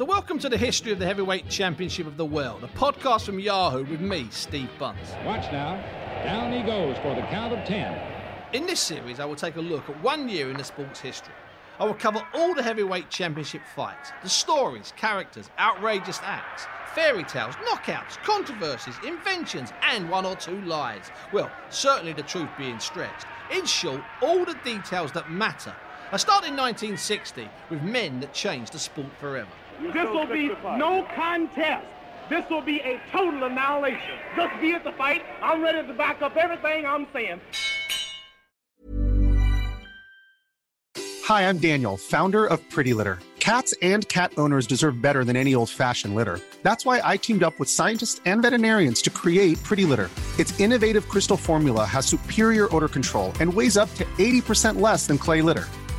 So, welcome to the history of the Heavyweight Championship of the World, a podcast from Yahoo with me, Steve Bunce. Watch now. Down he goes for the count of 10. In this series, I will take a look at one year in the sport's history. I will cover all the heavyweight championship fights, the stories, characters, outrageous acts, fairy tales, knockouts, controversies, inventions, and one or two lies. Well, certainly the truth being stretched. In short, all the details that matter. I start in 1960 with men that changed the sport forever. This will be no contest. This will be a total annihilation. Just be at the fight. I'm ready to back up everything I'm saying. Hi, I'm Daniel, founder of PrettyLitter. Cats and cat owners deserve better than any old fashioned litter. That's why I teamed up with scientists and veterinarians to create Pretty Litter. Its innovative crystal formula has superior odor control and weighs up to 80% less than clay litter.